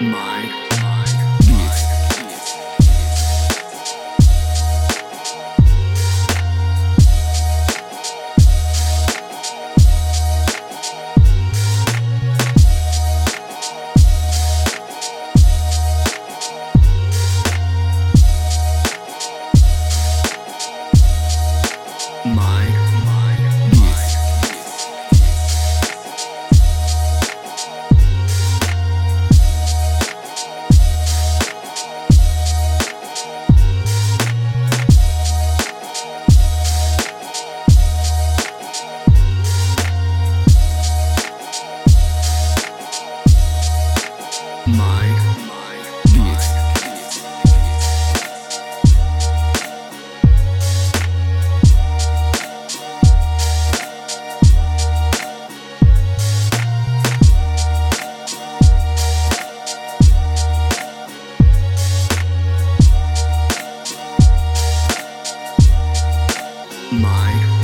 my my my